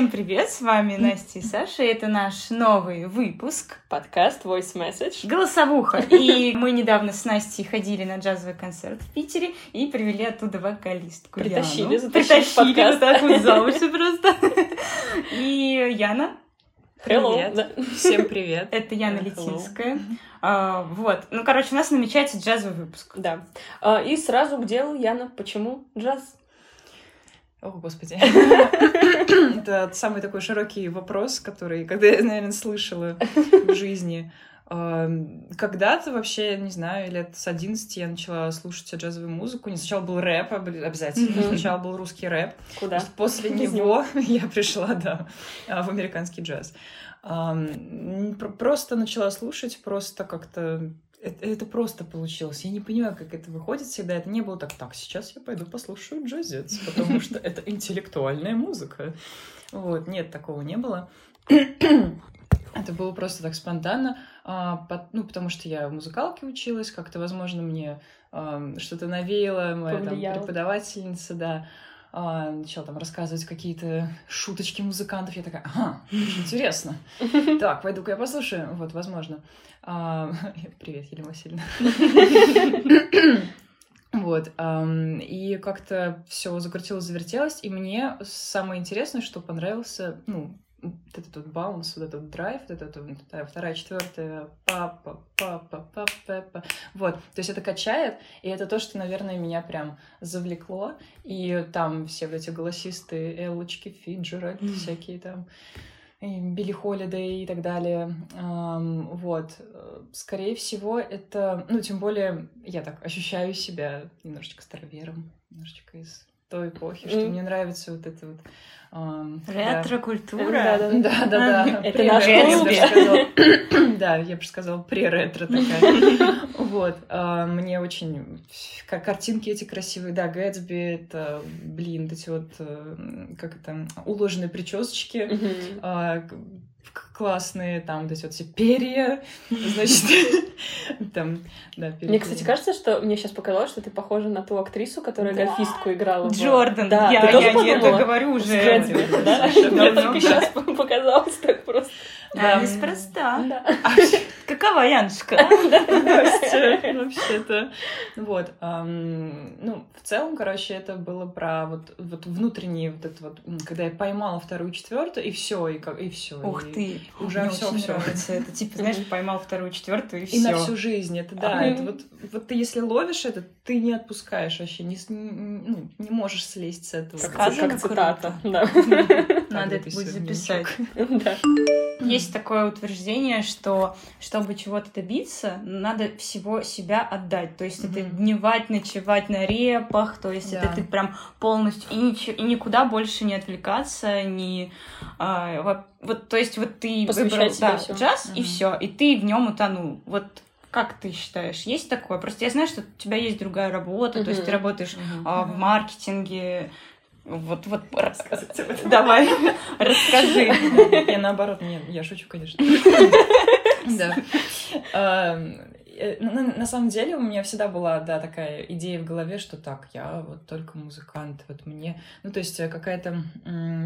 Всем привет, с вами Настя и Саша, и это наш новый выпуск. Подкаст Voice Message. Голосовуха. И мы недавно с Настей ходили на джазовый концерт в Питере и привели оттуда вокалистку Притащили, Яну. Притащили подкаст. так вот за уши просто. И Яна, Hello. Привет. Да. Всем привет. это Яна Hello. Летинская. А, Вот, ну, короче, у нас намечается джазовый выпуск. Да. А, И сразу к делу, Яна, почему джаз? О, господи. Это самый такой широкий вопрос, который, когда я, наверное, слышала в жизни. Когда-то вообще, не знаю, лет с 11 я начала слушать джазовую музыку. Не сначала был рэп об- обязательно, сначала был русский рэп. Куда? После него я пришла, да, а, в американский джаз. Просто начала слушать, просто как-то... Это, это просто получилось. Я не понимаю, как это выходит всегда. Это не было так, так, сейчас я пойду послушаю джазец, потому что это интеллектуальная музыка. Вот, нет, такого не было. Это было просто так спонтанно, а, по- ну, потому что я в музыкалке училась, как-то, возможно, мне ам, что-то навеяло моя там, преподавательница, да, а, там рассказывать какие-то шуточки музыкантов. Я такая, ага, интересно. Так, пойду-ка я послушаю. Вот, возможно. А, Привет, Елена Васильевна. Вот, и как-то все закрутилось, завертелось, и мне самое интересное, что понравился, ну, вот этот вот баунс, вот этот драйв, вот это вот, вторая, четвертая, папа, папа, папа, папа. Вот, то есть это качает, и это то, что, наверное, меня прям завлекло, и там все вот эти голосисты, Эллочки, Фиджеральд, всякие там, Билли Холидей и так далее. Вот. Э, Скорее всего, это... Ну, тем более, я так ощущаю себя немножечко старовером, немножечко из той эпохи, что мне нравится вот это вот... ам, да. Ретро-культура. Да-да. Да, да, да. Это наш я клуб. бы даже сказала. Да, я бы сказала, пре-ретро такая. Вот. а, Мне очень... Как картинки эти красивые. Да, Гэтсби, это, блин, эти вот, э, как это, уложенные причесочки классные, там вот эти вот все перья, значит, там, да, перья. Мне, кстати, кажется, что мне сейчас показалось, что ты похожа на ту актрису, которая Да. гольфистку играла. в- Джордан, Да, я, ты тоже я не это говорю уже. Да? Мне только сейчас показалось так просто. А, Неспроста. Да. Какова? Настя, вообще-то. Вот. Ну, в целом, короче, это было про вот, вот внутренний вот это вот, когда я поймала вторую, четвертую, и все, и как, и все. Ух ты, уже всё. нравится. Это типа, знаешь, поймал вторую, четвертую и И на все. всю жизнь, это да, это вот, вот ты если ловишь это, ты не отпускаешь вообще, не, ну, не можешь слезть с этого. Как, Сказано как цитата. Да. Надо это будет записать. Есть такое утверждение, что чтобы чего-то добиться, надо всего себя отдать. То есть это Мгм. дневать, ночевать на репах, то есть это Да. ты прям полностью и, ничего, и никуда больше не отвлекаться, не а, во- вот, то есть вот ты Посвящать выбрал да, всё. джаз и Мгм. все, и ты в нем утонул. Вот как ты считаешь, есть такое? Просто я знаю, что у тебя есть другая работа, то есть ты работаешь Мгм. а, в маркетинге. Вот, вот, этом. давай, расскажи. Я наоборот, нет, я шучу, конечно. Да. Эм, э, На на самом деле у меня всегда была, да, такая идея в голове, что так, я вот только музыкант, вот мне... Ну, то есть э, какая-то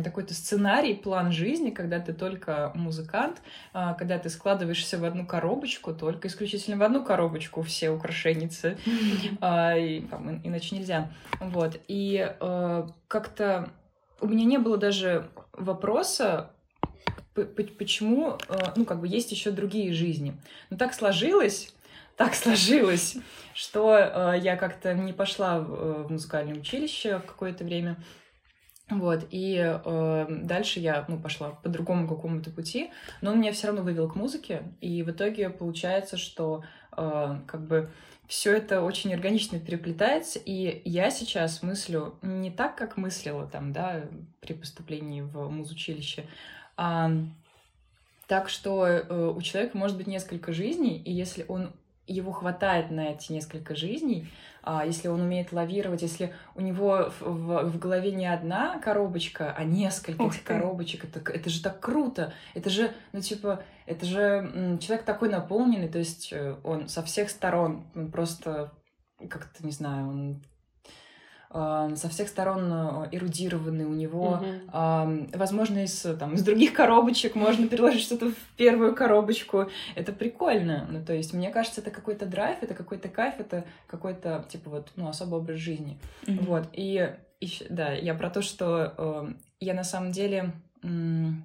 такой-то сценарий, план жизни, когда ты только музыкант, а, когда ты складываешься в одну коробочку, только исключительно в одну коробочку все украшеницы, а, иначе нельзя. Вот. И э, как-то у меня не было даже вопроса, почему, э, ну, как бы есть еще другие жизни. Но так сложилось, так сложилось, что э, я как-то не пошла в, э, в музыкальное училище какое-то время. Вот, и э, дальше я, ну, пошла по другому какому-то пути, но он меня все равно вывел к музыке, и в итоге получается, что э, как бы все это очень органично переплетается, и я сейчас мыслю не так, как мыслила там, да, при поступлении в музучилище, так что э, у человека может быть несколько жизней, и если он его хватает на эти несколько жизней, а, если он умеет лавировать, если у него в, в- в голове не одна коробочка, а несколько Ух этих ты. коробочек, это, это же так круто, это же, ну типа, это же человек такой наполненный, то есть э, он со всех сторон, он просто как-то, не знаю, он со всех сторон э, эрудированный, у него, э, возможно, из, там, из других коробочек можно переложить что-то в первую коробочку. Это прикольно. Ну, то есть, мне кажется, это какой-то драйв, это какой-то кайф, это какой-то, типа, вот, ну, особый образ жизни. Мгм. Вот, и, ещё- да, я про то, что э, я на самом деле м,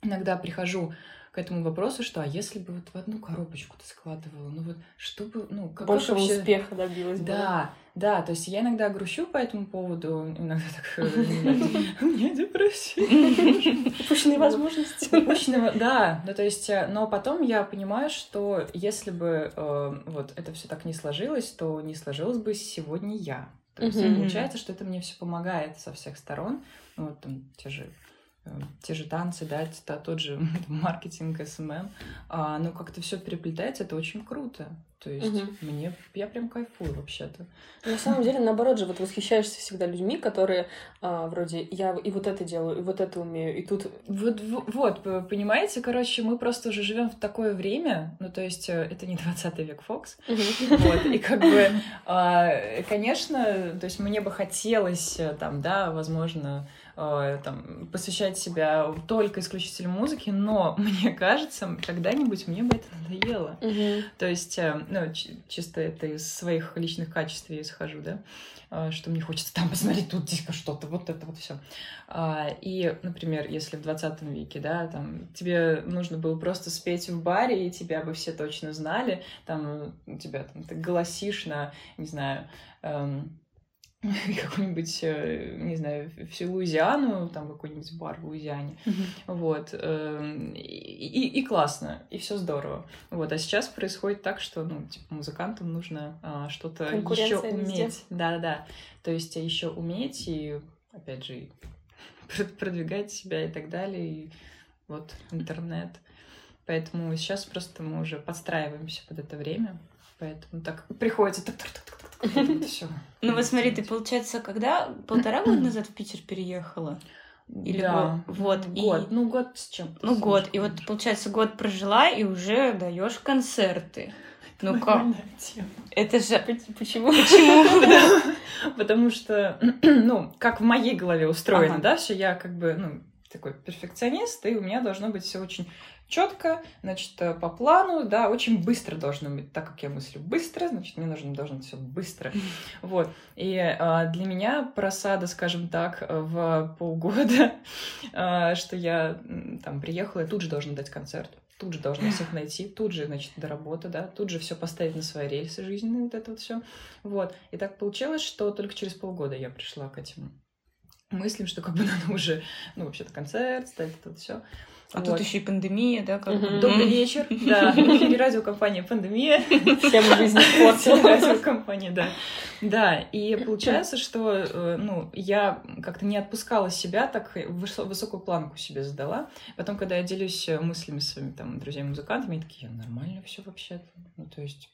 иногда прихожу к этому вопросу, что а если бы вот в одну коробочку ты складывала, ну вот что бы, ну как как Большего вообще... успеха добилась бы. Да, да, то есть я иногда грущу по этому поводу, иногда так, э, у меня депрессия. Упущенные возможности. Упущенного, да, ну то есть, э, но потом я понимаю, что если бы э, вот это все так не сложилось, то не сложилось бы сегодняшняя я. То есть получается, что это мне все помогает со всех сторон. Вот там те же те же танцы, да, та- тот же маркетинг, SMM, а, ну как-то все переплетается, это очень круто. То есть Мгм. мне, я прям кайфую вообще-то. На самом деле, наоборот же, вот восхищаешься всегда людьми, которые а, вроде я и вот это делаю, и вот это умею, и тут Вот, вот, понимаете, короче, мы просто уже живем в такое время, ну, то есть э, это не 20 век Фокс, вот, и как бы, а, конечно, то есть мне бы хотелось, э, там, да, возможно, э, там, посвящать себя только исключительно музыке, но мне кажется, когда-нибудь мне бы это надоело. Мгм. То есть, э, ну, чисто это из своих личных качеств я исхожу, да, а, что мне хочется там посмотреть, тут здесь что-то, вот это вот все. И, например, если в 20 веке, да, там, тебе нужно было просто спеть в баре, и тебя бы все точно знали, там, у тебя там, ты голосишь на, не знаю, эм, какую-нибудь, э, не знаю, всю Луизиану, там какой-нибудь бар в Луизиане, вот, эм, и, и- и классно, и все здорово. Вот, а сейчас происходит так, что, ну, типа, музыкантам нужно а, что-то еще уметь. Да-да-да. То есть еще уметь и, опять же, и продвигать себя и так далее. И вот интернет. Поэтому сейчас просто мы уже подстраиваемся под это время. Поэтому так приходится так так так так Ну вот смотри, ты, получается, когда полтора года назад в Питер переехала? Или да. год? Вот, и- год. Ну, год с чем? Ну, год. И вот, получается, год прожила, и уже даешь концерты. Ну как? Это же... Почему? Почему? Потому что, ну, как в моей голове устроено, да, все я как бы, ну, такой перфекционист, и у меня должно быть все очень четко, значит, э, по плану, да, очень быстро должно быть, так как я мыслю быстро, значит, мне нужно должно все быстро, вот. И а, для меня просада, скажем так, э, в полгода, а, что я там приехала, я тут же должна дать концерт, тут же должна всех найти, тут же, значит, до работы, да, тут же все поставить на свои рельсы жизненные, вот это вот все. Вот. И так получилось, что только через полгода я пришла к этим мыслям, что как бы надо уже, ну, вообще-то концерт, ставить это все. А тут еще и пандемия, да? Как... Мгм. Добрый вечер, да, в эфире радиокомпания «Пандемия». Всем жизнь испортила. Радиокомпания, да. Да, и получается, что, э, ну, я как-то не отпускала себя, так высо- высокую планку себе задала. Потом, когда я делюсь э, мыслями с своими там друзьями-музыкантами, они такие, нормально все вообще-то. Ну, то есть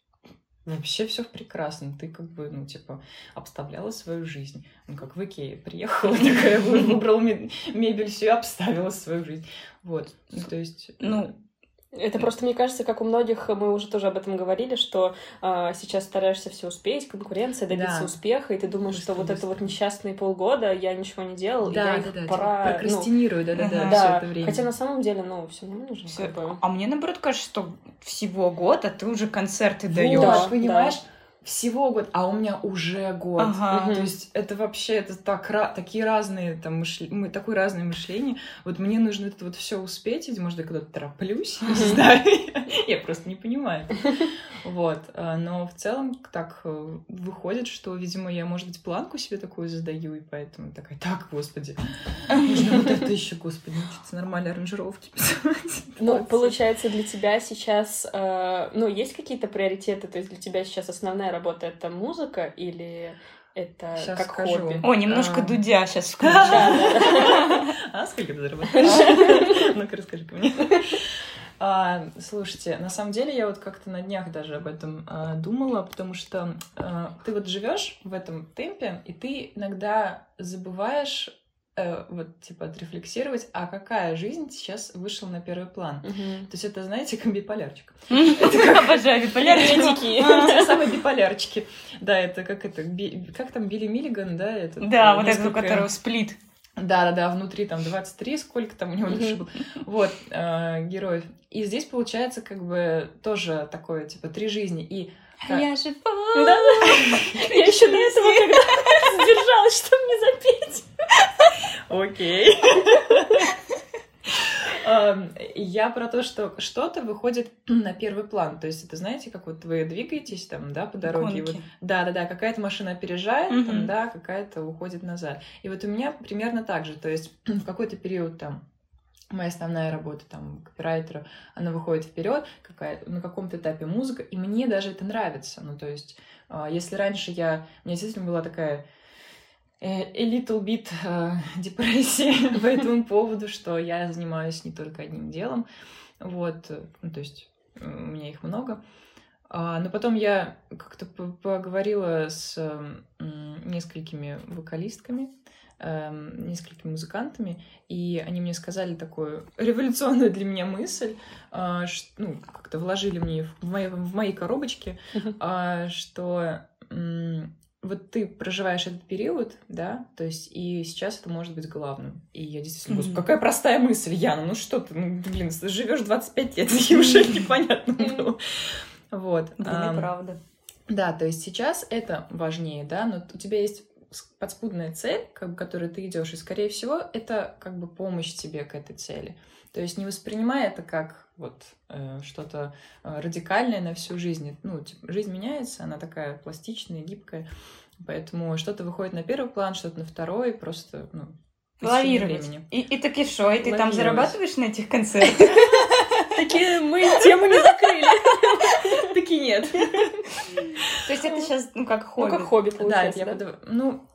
Вообще все прекрасно. Ты как бы, ну, типа, обставляла свою жизнь. Ну, как в Икее приехала такая, вы- выбрала ме- мебель, все обставила свою жизнь. Вот. Ну, то есть... Ну, Это просто, мне кажется, как у многих, мы уже тоже об этом говорили, что а, сейчас стараешься все успеть, конкуренция, добиться Да. успеха, и ты думаешь, Быстро, что вот это вот несчастные полгода я ничего не делал, и я их типа, пора... ну, прокрастинирую, да-да-да, Ага. все да, это время. хотя на самом деле, ну, все нормально же. всё- как бы. А мне, наоборот, кажется, что всего год, а ты уже концерты Вот, даешь. Да, понимаешь? Всего год, а у меня уже год. Ага. То есть это вообще это так такие разные там мышле- мы такое разное мышление. Вот мне нужно это вот все успеть, и, может, я куда-то тороплюсь, не знаю. Я просто не понимаю. Вот. а, Но в целом так э, выходит, что, видимо, я, может быть, планку себе такую задаю, и поэтому такая, так, господи, нужно вот это еще, господи, научиться нормальной аранжировки писать. Ну, получается, для тебя сейчас, э, ну, есть какие-то приоритеты? То есть для тебя сейчас основная работа — это музыка или это Щас как скажу. хобби? О, немножко А. дудя сейчас включу. А сколько ты зарабатываешь? Ну-ка, расскажи-ка мне. А, слушайте, на самом деле я вот как-то на днях даже об этом а, думала, потому что а, ты вот живешь в этом темпе, и ты иногда забываешь э, вот, типа, отрефлексировать, а какая жизнь сейчас вышла на первый план. То есть это, знаете, как биполярчик. Обожаю биполярчики. Самые биполярчики. Да, это как это, как там Билли Миллиган, да? Да, вот это, у которого сплит. Да-да-да, внутри там 23, сколько там у него души было. Вот, э, героев. И здесь получается как бы тоже такое, типа, три жизни. И как... Я живу. Да. Я еще до этого когда сдержалась, чтобы не запеть. Окей. Я про то, что что-то выходит на первый план. То есть это, знаете, как вот вы двигаетесь там, да, по дороге. Вот, да, да, да, какая-то машина опережает, угу. там, да, какая-то уходит назад. И вот у меня примерно так же. То есть в какой-то период там моя основная работа там копирайтера, она выходит вперед, какая на каком-то этапе музыка, и мне даже это нравится. Ну, то есть, а, если раньше я... У меня действительно была такая a little bit uh, депрессии по этому поводу, что я занимаюсь не только одним делом. Вот, ну, то есть у меня их много. А, но потом я как-то поговорила с несколькими вокалистками, эм, несколькими музыкантами, и они мне сказали такую революционную для меня мысль, а, ну, как-то вложили мне в мои, в мои коробочки, а, что вот ты проживаешь этот период, да, то есть и сейчас это может быть главным. И я действительно, mm-hmm. какая простая мысль, Яна, ну что ты, ну, блин, живешь 25 лет, и уже непонятно было. Вот. Да, правда. Да, то есть сейчас это важнее, да, но у тебя есть подспудная цель, как бы, которой ты идешь, и, скорее всего, это как бы помощь тебе к этой цели. То есть не воспринимай это как вот э, что-то э, радикальное на всю жизнь. Ну, типа, жизнь меняется, она такая пластичная, гибкая, поэтому что-то выходит на первый план, что-то на второй, просто, ну, Лавировать. И, и таки что, и ты там зарабатываешь на этих концертах? Такие мы тему не закрыли. Такие нет. То есть это сейчас, ну, как хобби. Ну, как хобби, получается, да? Ну,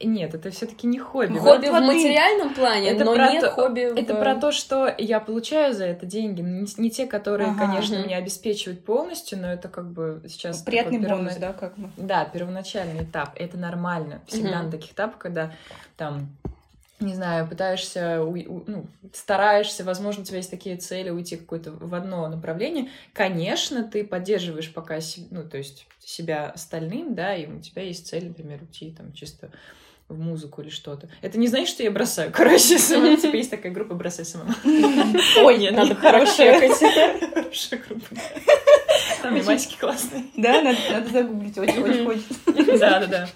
нет, это все-таки не хобби. Хобби вот в материальном плане, это но про нет то, хобби. Это в... про то, что я получаю за это деньги. Не, не те, которые, ага, конечно, угу. меня обеспечивают полностью, но это как бы сейчас. Приятный такой бонус, да, как бы. Да, первоначальный этап. Это нормально. Всегда угу. на таких этапах, когда там не знаю, пытаешься, ну, стараешься, возможно, у тебя есть такие цели уйти какое-то в одно направление, конечно, ты поддерживаешь пока, ну, то есть себя остальным, да, и у тебя есть цель, например, уйти там чисто в музыку или что-то. Это не значит, что я бросаю. Короче, SMM, типа есть такая группа «Бросай SMM». Ой, нет, надо хорошая. Хорошая группа. Там и мальчики классные. Да, надо загуглить, очень-очень хочется. Да, да, да.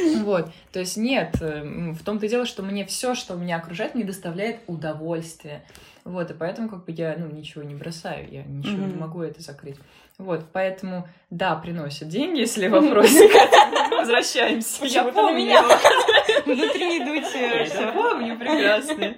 Вот, то есть нет, в том-то и дело, что мне все, что меня окружает, мне доставляет удовольствие. Вот, и поэтому как бы я, ну, ничего не бросаю, я ничего mm-hmm. не могу это закрыть. Вот, поэтому, да, приносят деньги, если вопросы возвращаемся. Я помню. Внутри идут Я помню, прекрасно.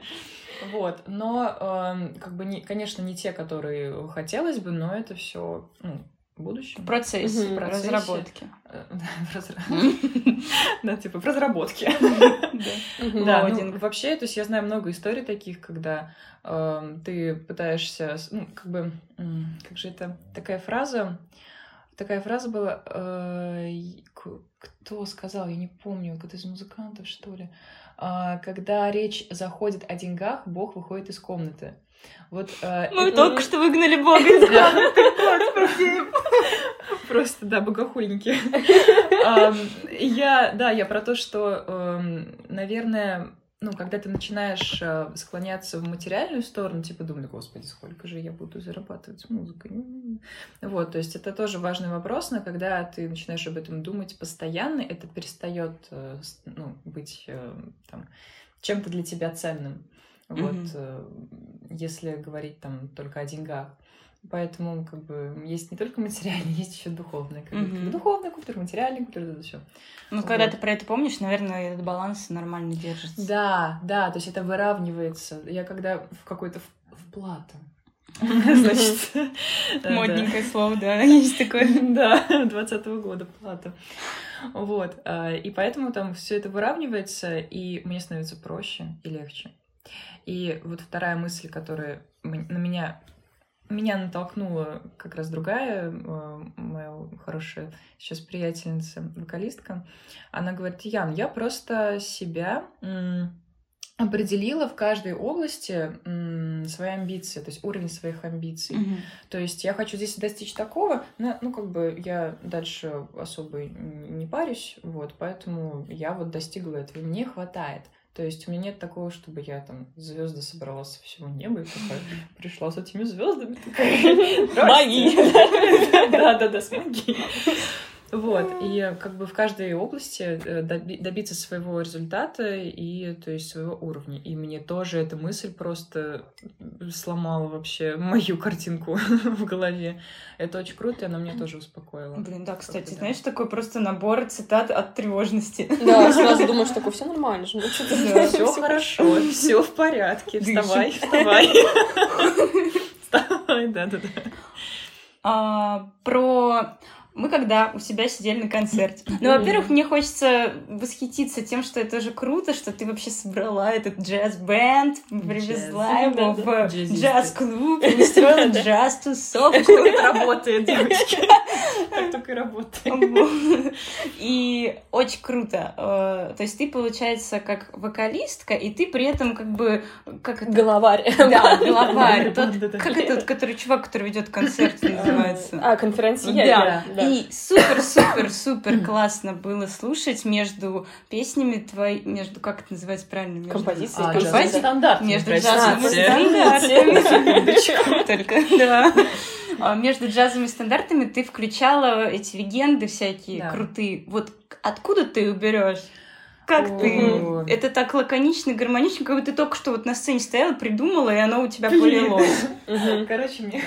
Вот, но, э, как бы, не, конечно, не те, которые хотелось бы, но это все, ну, в будущем. Процесс, угу, разработки. Э, да, типа в разработке. Да, ну, вообще, то есть я знаю много историй таких, когда эм, ты пытаешься, ну, как бы, как же это, такая фраза, такая фраза была, э, кто сказал, я не помню, кто из музыкантов, что ли, а, когда речь заходит о деньгах, Бог выходит из комнаты. Вот, э, Мы это... только что выгнали Бога из. Просто, да, богохульники. Я, да, я про то, что, наверное, ну, когда ты начинаешь э, склоняться в материальную сторону, типа думать, господи, сколько же я буду зарабатывать музыкой. Вот, то есть это тоже важный вопрос, но когда ты начинаешь об этом думать постоянно, это перестает э, ну, быть э, там, чем-то для тебя ценным. Вот, mm-hmm. если говорить там только о деньгах. Поэтому как бы есть не только материальное, есть еще духовное. Как mm-hmm. Духовная культура, материальная культура, это все. Ну, вот. когда ты про это помнишь, наверное, этот баланс нормально держится. Да, да, то есть это выравнивается. Я когда в какой-то вплату, Значит, модненькое слово, да, есть такое. Да, двадцатого года плата. Вот. А, и поэтому там все это выравнивается, и мне становится проще и легче. И вот вторая мысль, которая на меня меня натолкнула как раз другая э, моя хорошая сейчас приятельница, вокалистка. Она говорит, Ян, я просто себя определила в каждой области свои амбиции, то есть уровень своих амбиций. Мгм. То есть я хочу здесь достичь такого, но, ну, как бы я дальше особо не парюсь, вот, поэтому я вот достигла этого, мне хватает. То есть у меня нет такого, чтобы я там звезды собрала со всего неба и такая пришла с этими звездами. Магия. Да-да-да, с магией. Вот, и как бы в каждой области э, доби- добиться своего результата и, то есть, своего уровня. И мне тоже эта мысль просто сломала вообще мою картинку в голове. Это очень круто, и она меня тоже успокоила. Блин, да, кстати, Как-то да. знаешь, такой просто набор цитат от тревожности. Да, сразу думаешь, такое, все нормально же, ну что ты Да, Все хорошо, все в порядке. Дышим. Вставай, вставай. Вставай, да-да-да. А, про мы когда у себя сидели на концерте. Ну, во-первых, мне хочется восхититься тем, что это же круто, что ты вообще собрала этот джаз-бенд, привезла его в джаз-клуб, и устроила джаз-тусовку. Так это работает, девочки. Так только и работает. И очень круто. Э, То есть ты, получается, как вокалистка, и ты при этом как бы... Как это? Головарь. Да, Да-да-да. Как этот, который чувак, который ведет концерт, называется? А, конференция. Да, да. и супер-супер-супер классно было слушать между песнями твоей, между, как это называется правильно? Между... Композиции. А, Композиции. джазовый стандарт. Между простите. джазовыми стандартами. Только, да. А Между джазовыми стандартами ты включала эти легенды всякие Да. крутые. Вот откуда ты их берешь? Как ты? О. Это так лаконично, гармонично, как будто ты только что вот на сцене стояла, придумала, и оно у тебя полилось. Короче, мне...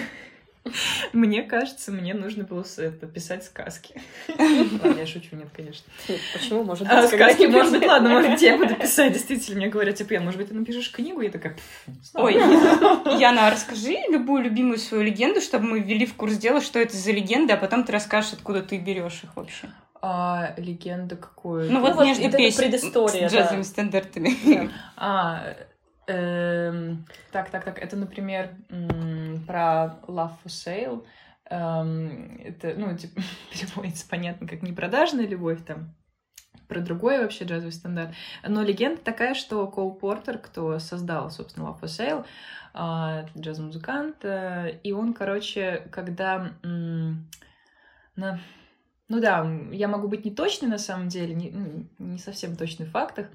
Мне кажется, мне нужно было это, писать сказки. Ладно, я шучу, нет, конечно. Почему, может А, быть, сказки, когда-нибудь? может быть, ладно, может быть, я буду писать, действительно. Мне говорят, типа, «Ян, может быть, ты напишешь книгу? Я такая. Ой, Яна, а расскажи любую любимую свою легенду, чтобы мы ввели в курс дела, что это за легенды, а потом ты расскажешь, откуда ты берешь их вообще. А легенда какую? Ну вот между это песен предыстория, с джазовыми стандартами. Да. А, эм, так, так, так, это, например, про Love for Sale. Эм, Это, ну, типа, переводится, понятно, как непродажная любовь там, про другой вообще джазовый стандарт. Но легенда такая, что Кол Портер, кто создал, собственно, Love for Sale, а, джаз-музыкант, э, и он, короче, когда на... Ну да, я могу быть не точной на самом деле, не, ну, не совсем точной в фактах.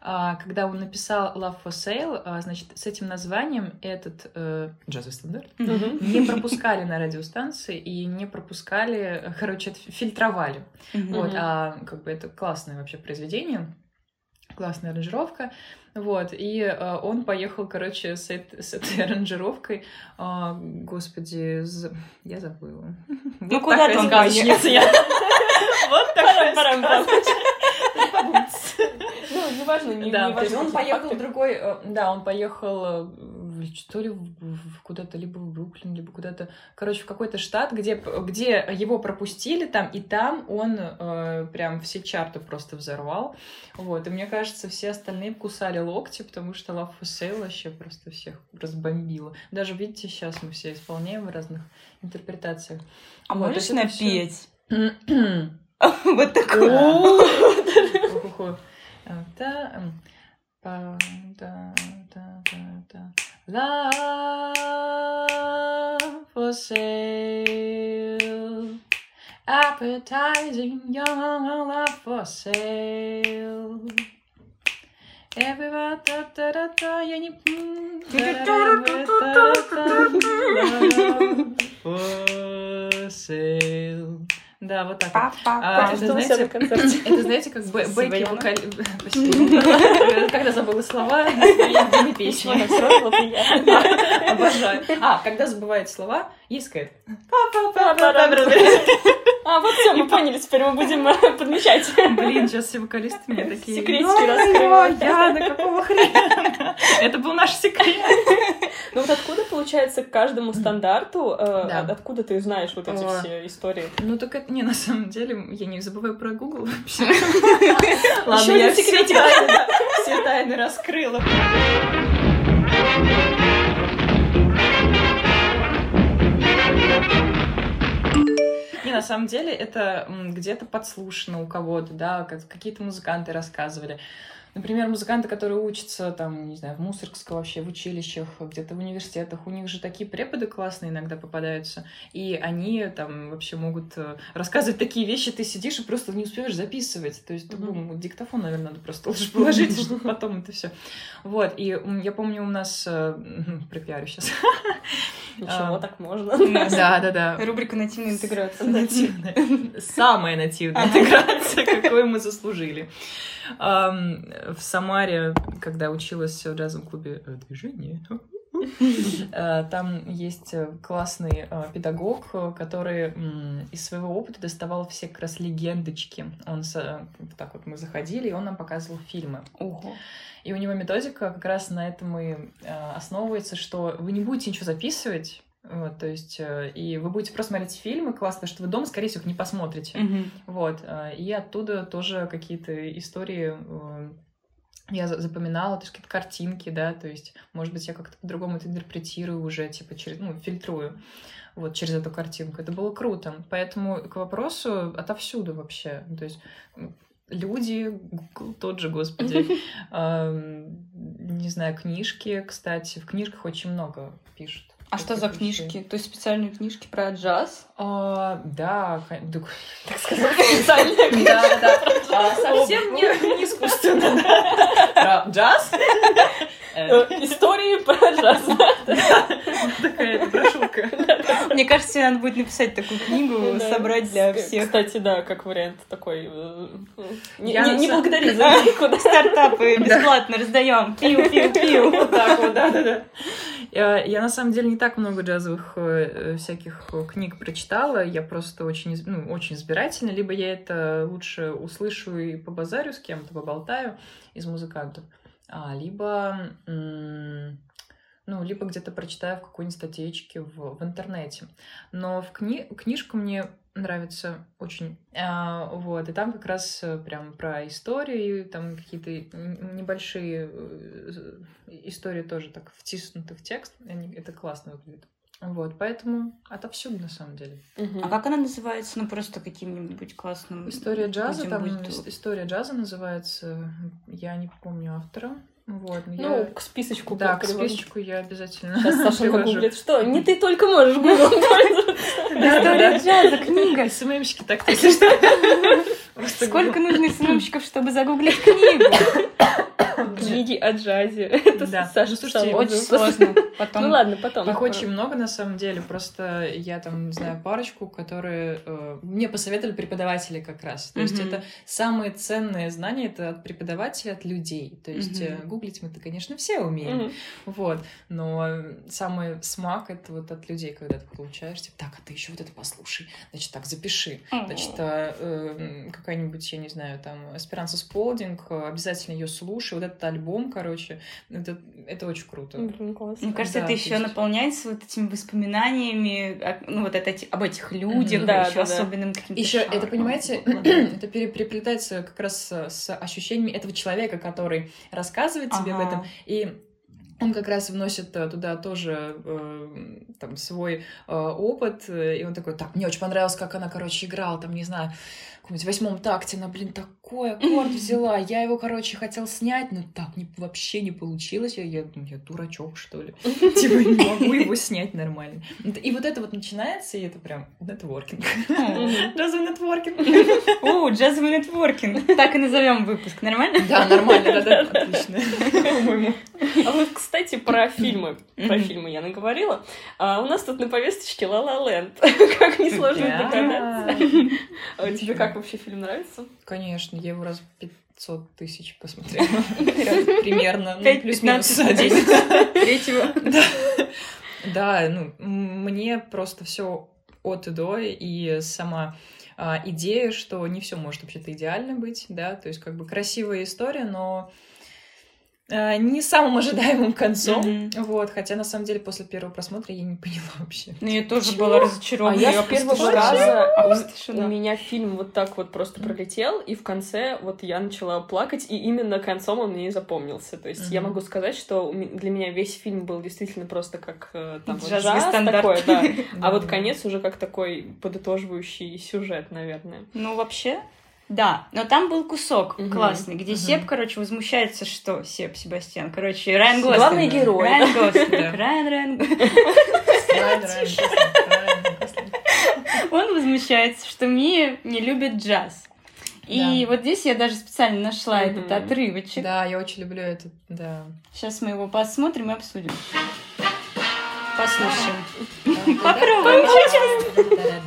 А, когда он написал Love for Sale, а, значит, с этим названием этот э, джазовый стандарт не пропускали на радиостанции и не пропускали, э, короче, фильтровали. Вот, а как бы это классное вообще произведение, классная аранжировка, вот, и э, он поехал, короче, с, эт- с этой аранжировкой, а, господи, з- я забыла. Ну, Вот куда он сказочница я. Вот такая. Ну, неважно, не важно он поехал другой, э, да, он поехал э, что ли куда-то, либо в Бруклин, либо куда-то, короче, в какой-то штат, где, где его пропустили там, и там он э, прям все чарты просто взорвал, вот, и мне кажется, все остальные кусали локти, потому что Love for Sale вообще просто всех разбомбило. Даже, видите, сейчас мы все исполняем в разных интерпретациях. А Вот, можешь напеть? Вот такое. Ху-ху-ху. А, та, м, па, та, та, та, та. Love for sale. Appetizing young love for sale. Everybody, та, та, та, та, я не... м, та-ра-ра-ра-та-та-та. For sale. Да, вот так. А, это, знаете. Это, знаете, как Яна. вокали... Когда забыла слова Ничего, песни. Обожаю. А, когда забываете слова, есть какая-то... А, вот все, мы поняли, теперь мы будем э, подмечать. Блин, сейчас все вокалисты мне такие... Секретики «Ой, раскрывают». Яна, какого хрена? Это был наш секрет. Ну вот откуда, получается, к каждому стандарту, э, Да. откуда ты знаешь вот эти все истории? Ну, так это не на самом деле, я не забываю про Google вообще. Ладно, я все тайны раскрыла. Не, на самом деле это где-то подслушано у кого-то, да, какие-то музыканты рассказывали. Например, музыканты, которые учатся там, не знаю, в Мусоргском вообще, в училищах, где-то в университетах, у них же такие преподы классные иногда попадаются, и они там вообще могут э, рассказывать такие вещи, ты сидишь и просто не успеваешь записывать. То есть mm-hmm. диктофон, наверное, надо просто лучше положить, чтобы потом это все. Вот, и я помню, у нас... Э, пропиарю сейчас. Ничего, так можно. Да, да, да. Рубрика «Нативная интеграция». Нативная. Самая нативная интеграция, какую мы заслужили в Самаре, когда училась в джазовом клубе э, движение, э, там есть э, классный педагог, который из своего опыта доставал все как раз легендочки. Он так вот мы заходили, и он нам показывал фильмы. Ого. И у него методика как раз на этом и основывается, что вы не будете ничего записывать, вот, то есть, э, и вы будете просто смотреть фильмы, классно, что вы дома, скорее всего, их не посмотрите. Mm-hmm. Вот, э, и оттуда тоже какие-то истории э, я запоминала, то есть какие-то картинки, да, то есть, может быть, я как-то по-другому это интерпретирую уже, типа, через, ну, фильтрую вот через эту картинку. Это было круто. Поэтому к вопросу отовсюду вообще. То есть люди, тот же, господи, не знаю, книжки, кстати, в книжках очень много пишут а что за книжки? То есть специальные книжки про джаз? А, да, так сказать, специальные. Да, да. А, совсем не, не искусственно. Про джаз? Э, истории про джаз. Такая брошюрка. Мне кажется, надо будет написать такую книгу, собрать для всех. Кстати, да, как вариант такой. Э, не благодари за Стартапы бесплатно раздаем. Пиу, пиу, пиу. Вот так вот, да, да, да. Я на самом деле не так много джазовых э, всяких книг прочитала. Я просто очень, ну, очень избирательна. Либо я это лучше услышу и побазарю с кем-то, поболтаю из музыкантов. А, либо ну, либо где-то прочитаю в какой-нибудь статейке в, в интернете. Но в кни книжку мне нравится очень. А, вот, и там как раз э, прям про историю, там какие-то небольшие э, истории тоже так втиснуты в текст. Они, это классно выглядит. Вот, поэтому отовсюду, на самом деле. Угу. А как она называется? Ну, просто каким-нибудь классным... История джаза, там будет... история джаза называется, я не помню автора, вот, ну, я... к списочку. Да, к списочку я обязательно Сейчас Саша гуглит. Что? Не ты только можешь гуглом История джаза, книга. СММщики так Сколько нужно СММщиков, чтобы загуглить книгу? Книги о джазе. Это да. Саша Слушайте, очень сложно. Потом... Ну ладно, потом. Их очень много, на самом деле. Просто я там, знаю, парочку, которые э, мне посоветовали преподаватели как раз. То есть это самые ценные знания, это от преподавателей, от людей. То есть э, гуглить мы-то, конечно, все умеем. Вот. Но самый смак — это вот от людей, когда ты получаешь, типа, так, а ты еще вот это послушай. Значит, так, запиши. Значит, э, какая-нибудь, я не знаю, там, Эсперанса Сполдинг, обязательно ее слушай. Вот этот альбом, короче, это, это очень круто. Блин, классно. Мне кажется, да, это еще наполняется вот этими воспоминаниями, ну, вот это, об этих людях, да, еще да, особенным да. каким-то Еще это, понимаете, это переплетается как раз с ощущениями этого человека, который рассказывает тебе ага. об этом, и он как раз вносит э, туда тоже э, там свой э, опыт, и он такой, так, мне очень понравилось, как она, короче, играла, там, не знаю, в восьмом такте она, блин, такой аккорд взяла. Я его, короче, хотел снять, но так не, вообще не получилось. Я, я, я дурачок, что ли. Типа, не могу его снять нормально. И вот это вот начинается, и это прям нетворкинг. Джазовый нетворкинг. О, джазовый нетворкинг. Так и назовем выпуск. Нормально? Да, нормально, да, да, отлично. По-моему. А вот, кстати, про фильмы. Про фильмы я наговорила. А у нас тут на повесточке La Land. Как несложно догадаться. А тебе как вообще фильм нравится? Конечно, я его раз 500 тысяч посмотрела. Примерно. Ну, плюс-минус один. Третьего. Да, ну, мне просто все от и до, и сама а, идея, что не все может вообще-то идеально быть, да, то есть как бы красивая история, но не самым ожидаемым концом. Mm-hmm. Вот, хотя на самом деле после первого просмотра я не поняла вообще. Ну, я тоже Чего? была разочарована. А я с первого раза у меня фильм вот так вот просто пролетел, и в конце вот я начала плакать, и именно концом он мне запомнился. То есть mm-hmm. я могу сказать, что для меня весь фильм был действительно просто как э, там джаз, джаз такой, да. А вот конец уже как такой подытоживающий сюжет, наверное. Ну, вообще, да, но там был кусок угу. классный, где угу. Сеп, короче, возмущается, что Сеп Себастьян, короче, Райан Гослинг. Главный герой. Райан Гослинг. Райан, Райан Он возмущается, что Мия не любит джаз. И да. вот здесь я даже специально нашла mm-hmm. этот отрывочек. Да, я очень люблю этот, да. Сейчас мы его посмотрим и обсудим. Послушаем. Попробуем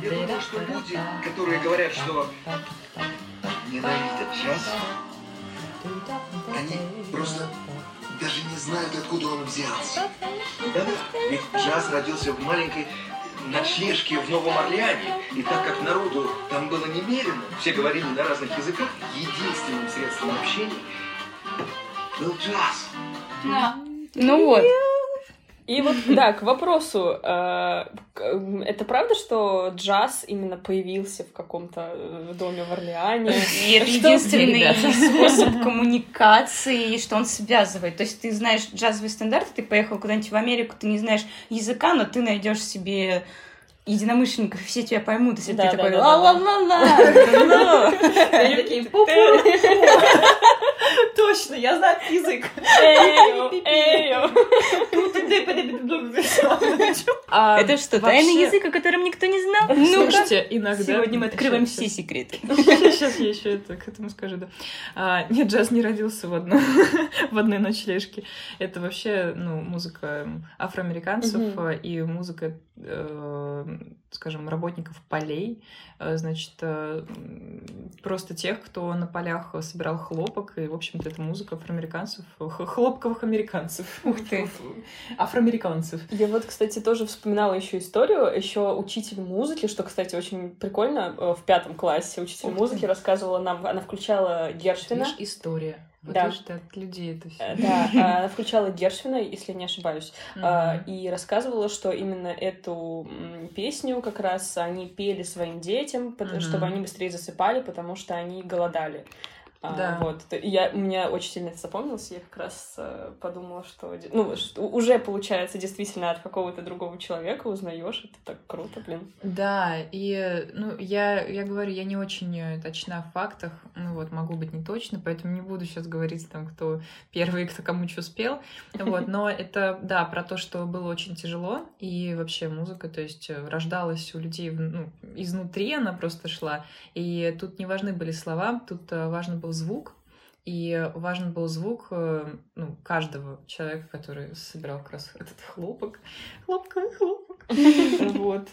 Люди, которые говорят, что ненавидят джаз, они просто даже не знают, откуда он взялся. Да-да, ведь джаз родился в маленькой ночлежке в Новом Орлеане, и так как народу там было немерено, все говорили на разных языках, единственным средством общения был джаз. Да. Ну вот. И вот, да, к вопросу. Э, это правда, что джаз именно появился в каком-то э, доме в Орлеане? И это единственный способ коммуникации, что он связывает. То есть ты знаешь джазовый стандарт, ты поехал куда-нибудь в Америку, ты не знаешь языка, но ты найдешь себе единомышленников, все тебя поймут, если да, ты да, такой ла-ла-ла-ла. Точно, я знаю язык. Это что, тайный язык, о котором никто не знал? Ну, слушайте, иногда... Сегодня мы открываем все секреты. Сейчас я еще это к этому скажу, да. Нет, джаз не родился в одной в одной ночлежке. Это вообще, ну, музыка афроамериканцев и музыка скажем, работников полей, э, значит, э, просто тех, кто на полях собирал хлопок, и, в общем-то, это музыка афроамериканцев, хлопковых американцев. Ух ты! Афроамериканцев. Я вот, кстати, тоже вспоминала еще историю, еще учитель музыки, что, кстати, очень прикольно, э, в пятом классе учитель Ух музыки ты. рассказывала нам, она включала Гершвина. Видишь, история. Вот да. Видишь, от людей это все. Да, а, она включала Гершвина, если не ошибаюсь, mm-hmm. и рассказывала, что именно эту песню как раз они пели своим детям, mm-hmm. чтобы они быстрее засыпали, потому что они голодали. А, да. вот. Я, у меня очень сильно это запомнилось, я как раз э, подумала, что, ну, что уже получается действительно от какого-то другого человека узнаешь, это так круто, блин. Да, и, ну, я, я говорю, я не очень э, точна в фактах, ну, вот, могу быть не точно, поэтому не буду сейчас говорить, там, кто первый, кто кому что спел, вот, но это, да, про то, что было очень тяжело, и вообще музыка, то есть э, рождалась у людей, ну, изнутри она просто шла, и тут не важны были слова, тут важно было звук, и важен был звук э, ну, каждого человека, который собирал как раз этот хлопок. Хлопковый хлопок. Вот.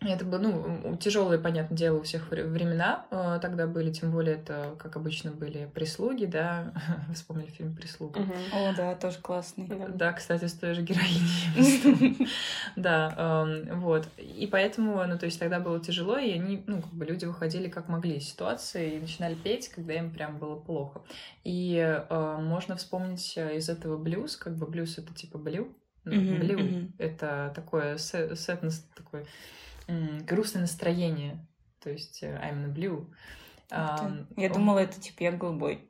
Это было, ну, тяжелые, понятное дело, у всех времена э, тогда были, тем более это, как обычно, были прислуги, да, вспомнили фильм «Прислуга». О, да, тоже классный. Да, кстати, с той же героиней. Да, эм, вот. И поэтому, ну, то есть тогда было тяжело, и они, ну, как бы люди выходили как могли из ситуации и начинали петь, когда им прям было плохо. И э, можно вспомнить э, из этого блюз, как бы блюз — это типа блю, блю — это такое сетнес такой грустное настроение. То есть э, I'm the blue. Um, я думала, это типа я голубой.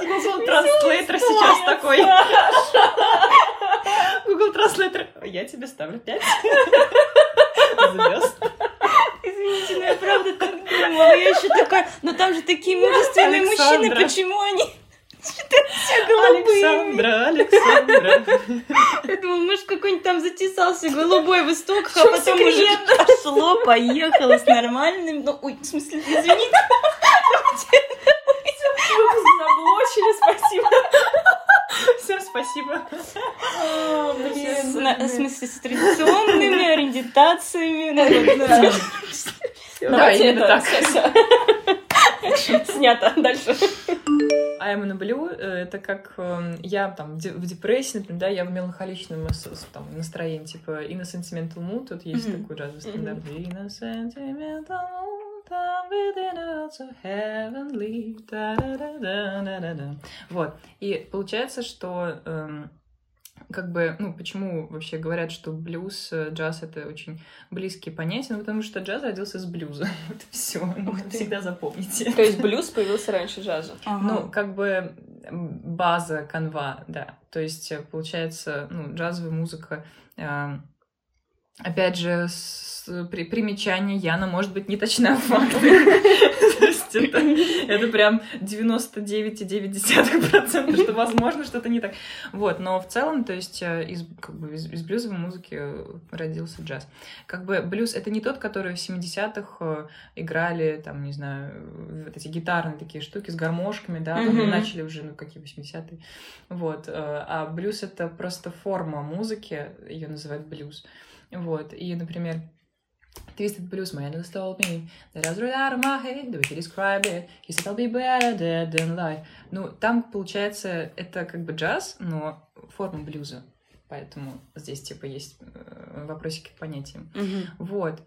Google Translator сейчас такой. Google Translator. Я тебе ставлю пять звезд. Извините, но я правда так думала. Я еще такая, но там же такие мужественные мужчины, почему они все голубые. Александра, Александра. Я думала, может, какой-нибудь там затесался голубой в истоках, а потом уже пошло, поехало с нормальным. Ну, ой, в смысле, извините. Заблочили, спасибо. Всем спасибо. В смысле, с традиционными ориентациями. Да, именно так. Снято. Дальше. I'm in blue — это как эм, я там в депрессии, например, да, я в меланхоличном там, настроении, типа In a Sentimental Mood, тут есть такой джазовый стандарт. In a Sentimental Mood, Down within so heavenly. Вот. И получается, что эм, как бы, ну, почему вообще говорят, что блюз, э, джаз — это очень близкие понятия? Ну, потому что джаз родился с блюза. Вот все. Ну, всегда запомните. То есть блюз появился раньше джаза? Ага. Ну, как бы база, канва, да. То есть, э, получается, ну, джазовая музыка, э, опять же, с, при, примечание Яна может быть не точна в фактах. То есть это, это прям 99,9%, что возможно что-то не так. Вот, но в целом, то есть э, из, как бы из, из блюзовой музыки родился джаз. Как бы блюз — это не тот, который в 70-х играли, там, не знаю, вот эти гитарные такие штуки с гармошками, да, mm-hmm. начали уже, ну, какие 80-е. Вот. А блюз — это просто форма музыки, ее называют блюз. Вот, и, например, Twisted Blues Man just told me that I right out of my head, the way he described it. He said I'll be better dead than life. Ну, там, получается, это как бы джаз, но форма блюза. Поэтому здесь, типа, есть э, вопросики к понятиям. Мгм. Вот.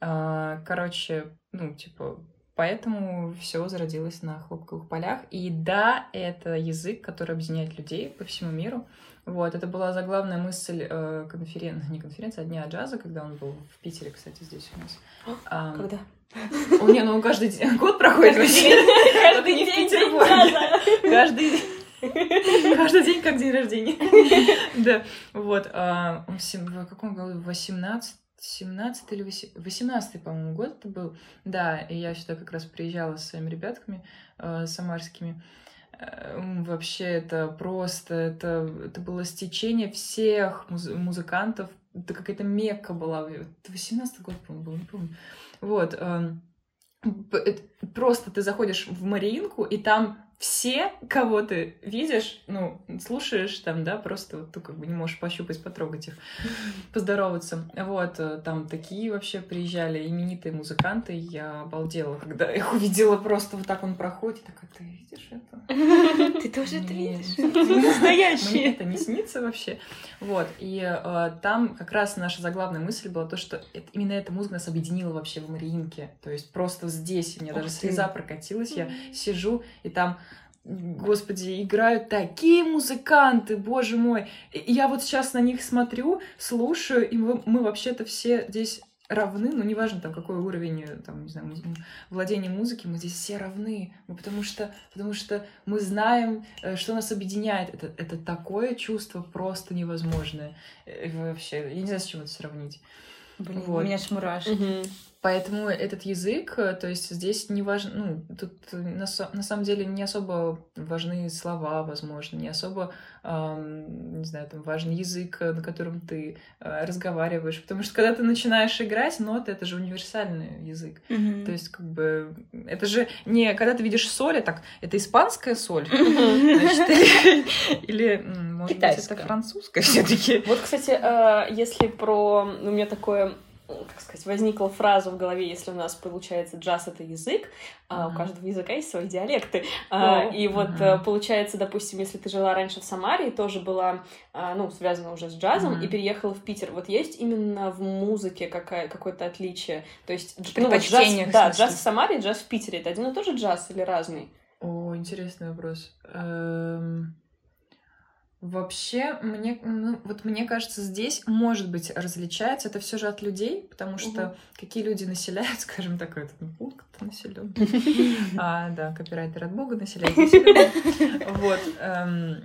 А, Короче, ну, типа, поэтому все зародилось на хлопковых полях. И да, это язык, который объединяет людей по всему миру. Вот, это была заглавная мысль э, конференции, не конференции, а Дня джаза, когда он был в Питере, кстати, здесь у нас. Ам, Когда? у не, ну каждый день, год проходит вообще. Каждый не в день Петербурге. джаза. Каждый Каждый день как день рождения. Да, вот. а, в В каком году? 18 17 или 18 по-моему, год это был. Да, и я сюда как раз приезжала с своими ребятками э, самарскими. Э, Вообще это просто, это, это было стечение всех муз- музыкантов. Это какая-то мекка была. Это 18 год, по-моему, был, не помню. Вот. это Просто ты заходишь в Мариинку, и там все, кого ты видишь, ну, слушаешь там, да, просто вот ты как бы не можешь пощупать, потрогать их, поздороваться. Вот, э, там такие вообще приезжали именитые музыканты, я обалдела, когда их увидела просто вот так он проходит, такая, ты видишь это? Ты тоже это Мне- видишь? Мне Настоящие. это не снится вообще. Вот. И э, там как раз наша заглавная мысль была то, что именно эта музыка нас объединила вообще в Мариинке. То есть просто здесь у меня даже. Слеза прокатилась. Я сижу, и там Господи, играют такие музыканты, боже мой. И я вот сейчас на них смотрю, слушаю, и мы, мы вообще-то все здесь равны, ну, неважно, там, какой уровень, э, там, не знаю, муз- владения музыки, мы здесь все равны, ну, потому что, потому что мы знаем, э, что нас объединяет. Это, это такое чувство просто невозможное. Э, Вообще, я не знаю, с чем это сравнить. Блин, Вот. у меня аж мурашки. Мгм. Поэтому этот язык, э, то есть здесь не важно, ну, тут на, на самом деле не особо важны слова, возможно, не особо, ам, не знаю, там важен язык, э, на котором ты э, разговариваешь, потому что когда ты начинаешь играть ноты, это же универсальный язык. Мгм. То есть, как бы, это же не, когда ты видишь соль, а так, это испанская соль, значит, или, может быть, это французская все таки Вот, кстати, э, если про... У меня такое как сказать, возникла фраза в голове, если у нас получается джаз это язык, а у каждого языка есть свои диалекты. О. и вот э, получается, допустим, если ты жила раньше в Самаре и тоже была, а, ну, связана уже с джазом, Мгм. и переехала в Питер, вот есть именно в музыке какая, какое-то отличие? То есть, ну, вот джаз, да, джаз в Самаре и джаз в Питере, это один и тот же джаз или разный? О, интересный вопрос. Эм, Вообще, мне, ну, вот мне кажется, здесь, может быть, различается. Это все же от людей, потому что Мгм. какие люди населяют, скажем так, этот пункт населен. А, да, копирайтер от Бога населяет. Вот. эм,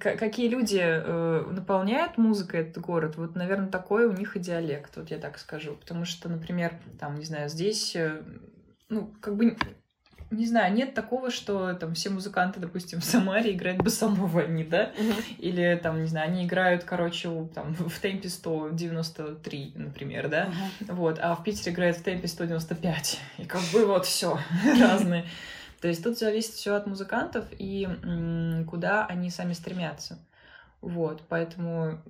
Какие люди э, наполняют музыкой этот город, вот, наверное, такой у них и диалект, вот я так скажу. Потому что, например, там, не знаю, здесь, э, ну, как бы не знаю, нет такого, что там все музыканты, допустим, в Самаре играют босанова, они, да? Или там, не знаю, они играют, короче, там, в темпе 193, например, да? Ага. Вот, а в Питере играют в темпе 195. И как бы вот все разные. То есть тут зависит все от музыкантов и куда они сами стремятся. Вот, поэтому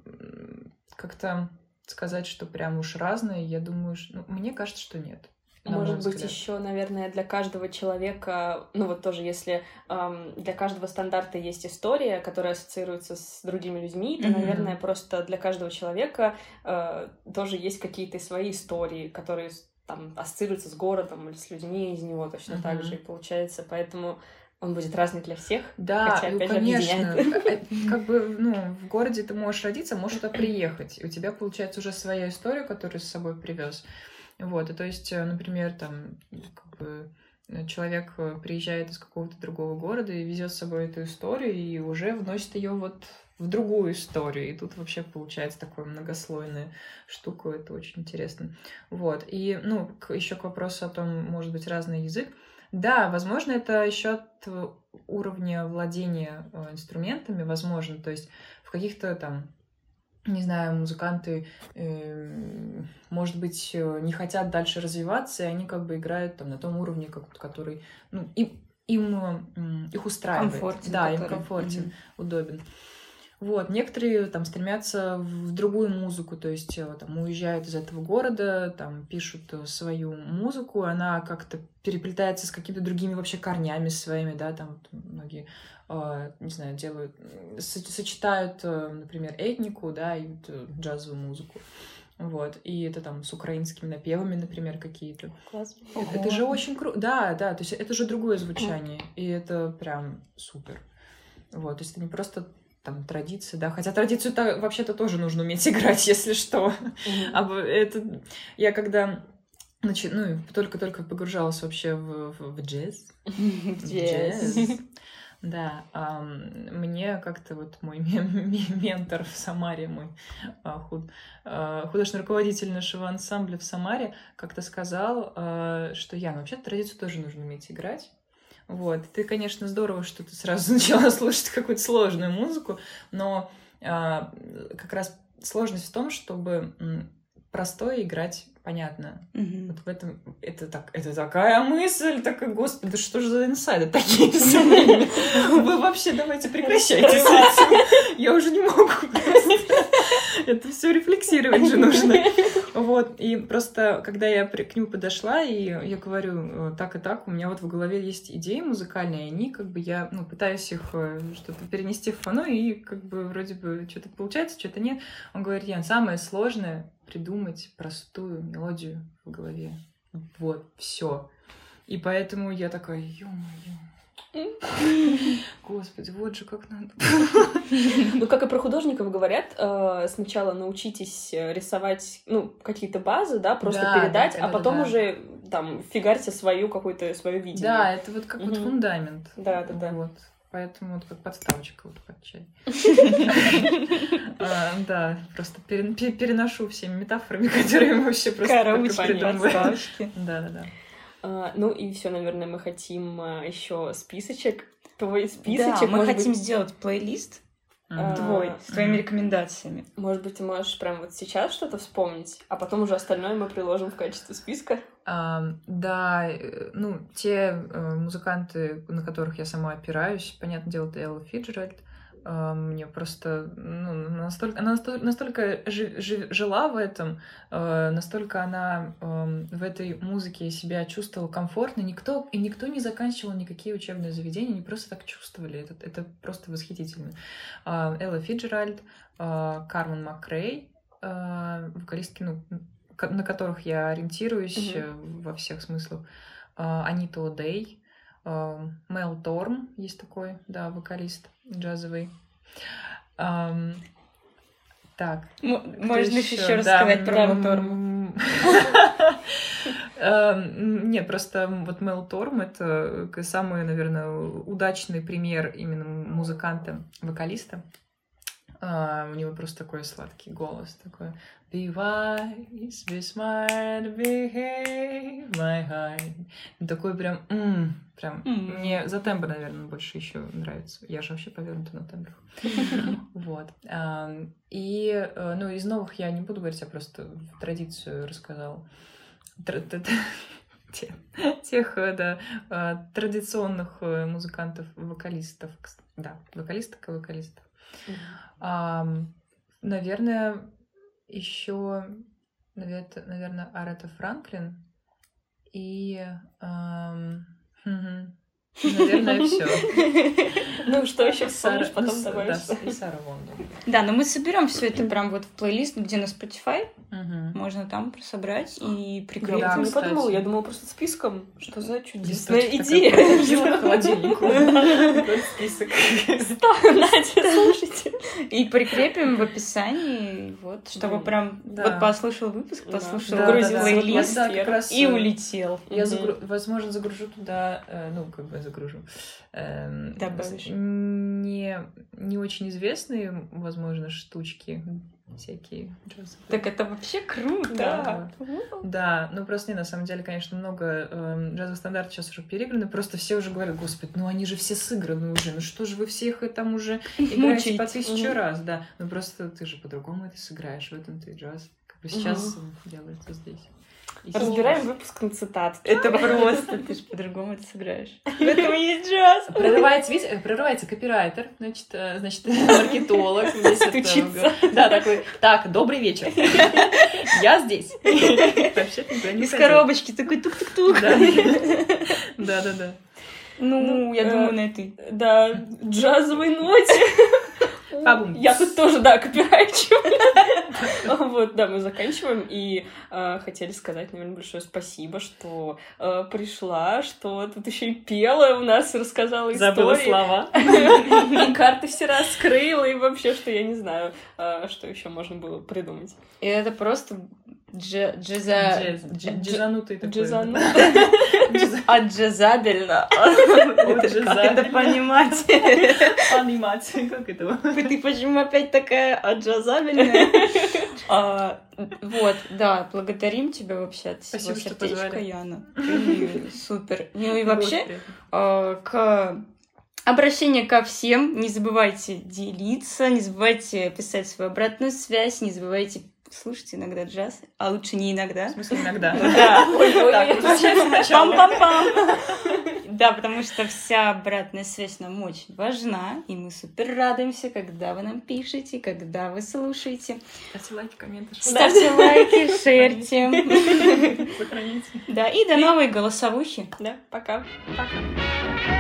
как-то сказать, что прям уж разные, я думаю, что... ну, мне кажется, что нет. На Может быть, взгляд. еще, наверное, для каждого человека, ну вот тоже, если эм, для каждого стандарта есть история, которая ассоциируется с другими людьми, то, Мгм. наверное, просто для каждого человека э, тоже есть какие-то свои истории, которые, там ассоциируется с городом или с людьми из него точно mm-hmm. так же и получается, поэтому он будет разный для всех. Да, хотя, опять конечно. Э, как бы, ну, в городе ты можешь родиться, можешь туда приехать. У тебя получается уже своя история, которую с собой привез. Вот, и то есть, э, например, там, как бы человек приезжает из какого-то другого города и везет с собой эту историю и уже вносит ее вот в другую историю. И тут вообще получается такая многослойная штука. Это очень интересно. Вот. И, ну, еще к вопросу о том, может быть, разный язык. Да, возможно, это еще от уровня владения э, инструментами, возможно. То есть в каких-то там не знаю, музыканты, э, может быть, э, не хотят дальше развиваться, и они как бы играют там на том уровне, как, который, ну, им, им их устраивает. Комфортен, да, который... им комфортен, mm-hmm. удобен. Вот, некоторые там стремятся в другую музыку, то есть э, там уезжают из этого города, там пишут э, свою музыку, она как-то переплетается с какими-то другими вообще корнями своими, да, там многие, э, не знаю, делают, сочетают, например, этнику, да, и джазовую музыку. Вот, и это там с украинскими напевами, например, какие-то. Класс. Это, это же очень круто. Да, да, то есть это же другое звучание, и это прям супер. Вот, то есть это не просто там традиции, да, хотя традицию-то вообще-то тоже нужно уметь играть, если что. Mm-hmm. А это я когда значит, ну, только-только погружалась вообще в, в, в джаз. Джаз. Да, мне как-то вот мой ментор в Самаре, мой а, худ, а, художественный руководитель нашего ансамбля в Самаре как-то сказал, а, что я, ну, вообще традицию тоже нужно уметь играть. Вот. Ты, конечно, здорово, что ты сразу начала слушать какую-то сложную музыку, но а, как раз сложность в том, чтобы простое играть понятно. Mm-hmm. Вот в этом это так, это такая мысль, такая, господи, что же за инсайды такие? Вы вообще давайте прекращайте с этим. Я уже не могу. Это все рефлексировать же нужно. Вот, и просто, когда я к нему подошла, и я говорю, так и так, у меня вот в голове есть идеи музыкальные, и они, как бы, я, ну, пытаюсь их э, что-то перенести в фоно, и, как бы, вроде бы, что-то получается, что-то нет. Он говорит, Ян, самое сложное придумать простую мелодию в голове. Вот, все. И поэтому я такая, ё-моё, Господи, вот же как надо. Ну, как и про художников говорят, э, сначала научитесь рисовать, ну, какие-то базы, да, просто да, передать, да, а потом да. уже там фигарьте свою какое-то свое видение. Да, это вот как вот фундамент. Да, да, да. Вот. Поэтому вот как подставочка вот под чай. А, да, просто переношу всеми метафорами, которые мы вообще просто придумываем. Да, да, да. А, ну и все, наверное, мы хотим а, еще списочек. Твой списочек. Да, мы хотим быть... сделать плейлист mm-hmm. твой с твоими mm-hmm. рекомендациями. Может быть, ты можешь прямо вот сейчас что-то вспомнить, а потом уже остальное мы приложим в качестве списка. Uh, да, э, ну, те uh, музыканты, на которых я сама опираюсь, понятное дело, это Элла Фиджеральд, а, мне просто ну, настолько, она настолько жила в этом, а, настолько она в этой музыке себя чувствовала комфортно. Никто, и никто не заканчивал никакие учебные заведения, они просто так чувствовали. Это, это просто восхитительно. А, Элла Фиджеральд, Кармен Макрей, вокалистки, ну, на которых я ориентируюсь mm-hmm. во всех смыслах. Анита Одей, Мел Торм есть такой, да, вокалист джазовый. Um, так. Можно еще, еще рассказать да, про Мел Торм? Не, просто вот Мел Торм — это самый, наверное, удачный пример именно музыканта-вокалиста. Uh, у него просто такой сладкий голос, такой Be wise, be smart, behave my heart. Такой прям, м-м, прям, mm-hmm. мне за тембр, наверное, больше еще нравится. Я же вообще повернута на тембрах. Вот. И, э, ну, из новых я не буду говорить, я просто традицию рассказала. Тех, э, да, э, традиционных музыкантов, вокалистов, да, вокалисток и вокалистов. Наверное, еще, наверное, Арета Франклин и... Эм, Наверное, все. Ну, что еще вспомнишь, потом добавишь. Да, Сара Лондон. Да, но мы соберем все это прям вот в плейлист, где на Spotify. Можно там собрать и прикрепить. Я не подумала, я думала просто списком. Что за чудесная идея. холодильнику. Список. Надя, слушайте. И прикрепим в описании, вот, чтобы прям Да. вот послушал выпуск, послушал Да, грузил да, да. плейлист Да, как раз, и э, улетел. Я, загру- возможно, загружу туда, э, ну, как бы загружу. эм, Добавишь. Не, не очень известные, возможно, штучки всякие. Так это вообще круто. Да. Да, ну просто не, на самом деле, конечно, много эм, джазовых стандартов сейчас уже переиграны, просто все уже говорят, господи, ну они же все сыграны уже, ну что же вы всех и там уже играете по тысячу раз, да. Ну просто ты же по-другому это сыграешь, в этом ты джаз. Как бы сейчас делается здесь. Разбираем выпуск на цитат. Это просто, ты же по-другому это сыграешь. В этом есть джаз. Прерывается, видите, э, прерывается копирайтер, значит, э, значит, маркетолог. Стучится. Да, такой, так, добрый вечер. Я здесь. Вообще-то никуда не Из коробочки такой тук-тук-тук. Да. Да, да, да. Ну, Ну, я э, думаю, на этой. Да, джазовой ноте. Пабум. Я тут тоже, да, копирайчу. Вот, да, мы заканчиваем. И э, хотели сказать, наверное, большое спасибо, что э, пришла, что тут еще и пела у нас, рассказала Забыла истории. слова. И карты все раскрыла, и вообще, что я не знаю, что еще можно было придумать. И это просто дже- джаза... Джаз. дж- дж- Джазанутый такой. Отджазабельно. Это Как это понимать? Анимация, как это? Ты почему опять такая отджазабельная? А, Вот, да, благодарим тебя вообще от всего сердечка. Яна. Супер. Ну и вообще, а, к обращение ко всем. Не забывайте делиться, не забывайте писать свою обратную связь, не забывайте слушать иногда джаз, а лучше не иногда. В смысле, иногда. Да. Возвращаемся сначала. Пам-пам-пам. Да, потому что вся обратная связь нам очень важна, и мы супер радуемся, когда вы нам пишете, когда вы слушаете. Ставьте лайки, комменты. Ставьте лайки, шерьте. Сохраните. Да, и до новой голосовухи. Да, пока. Пока.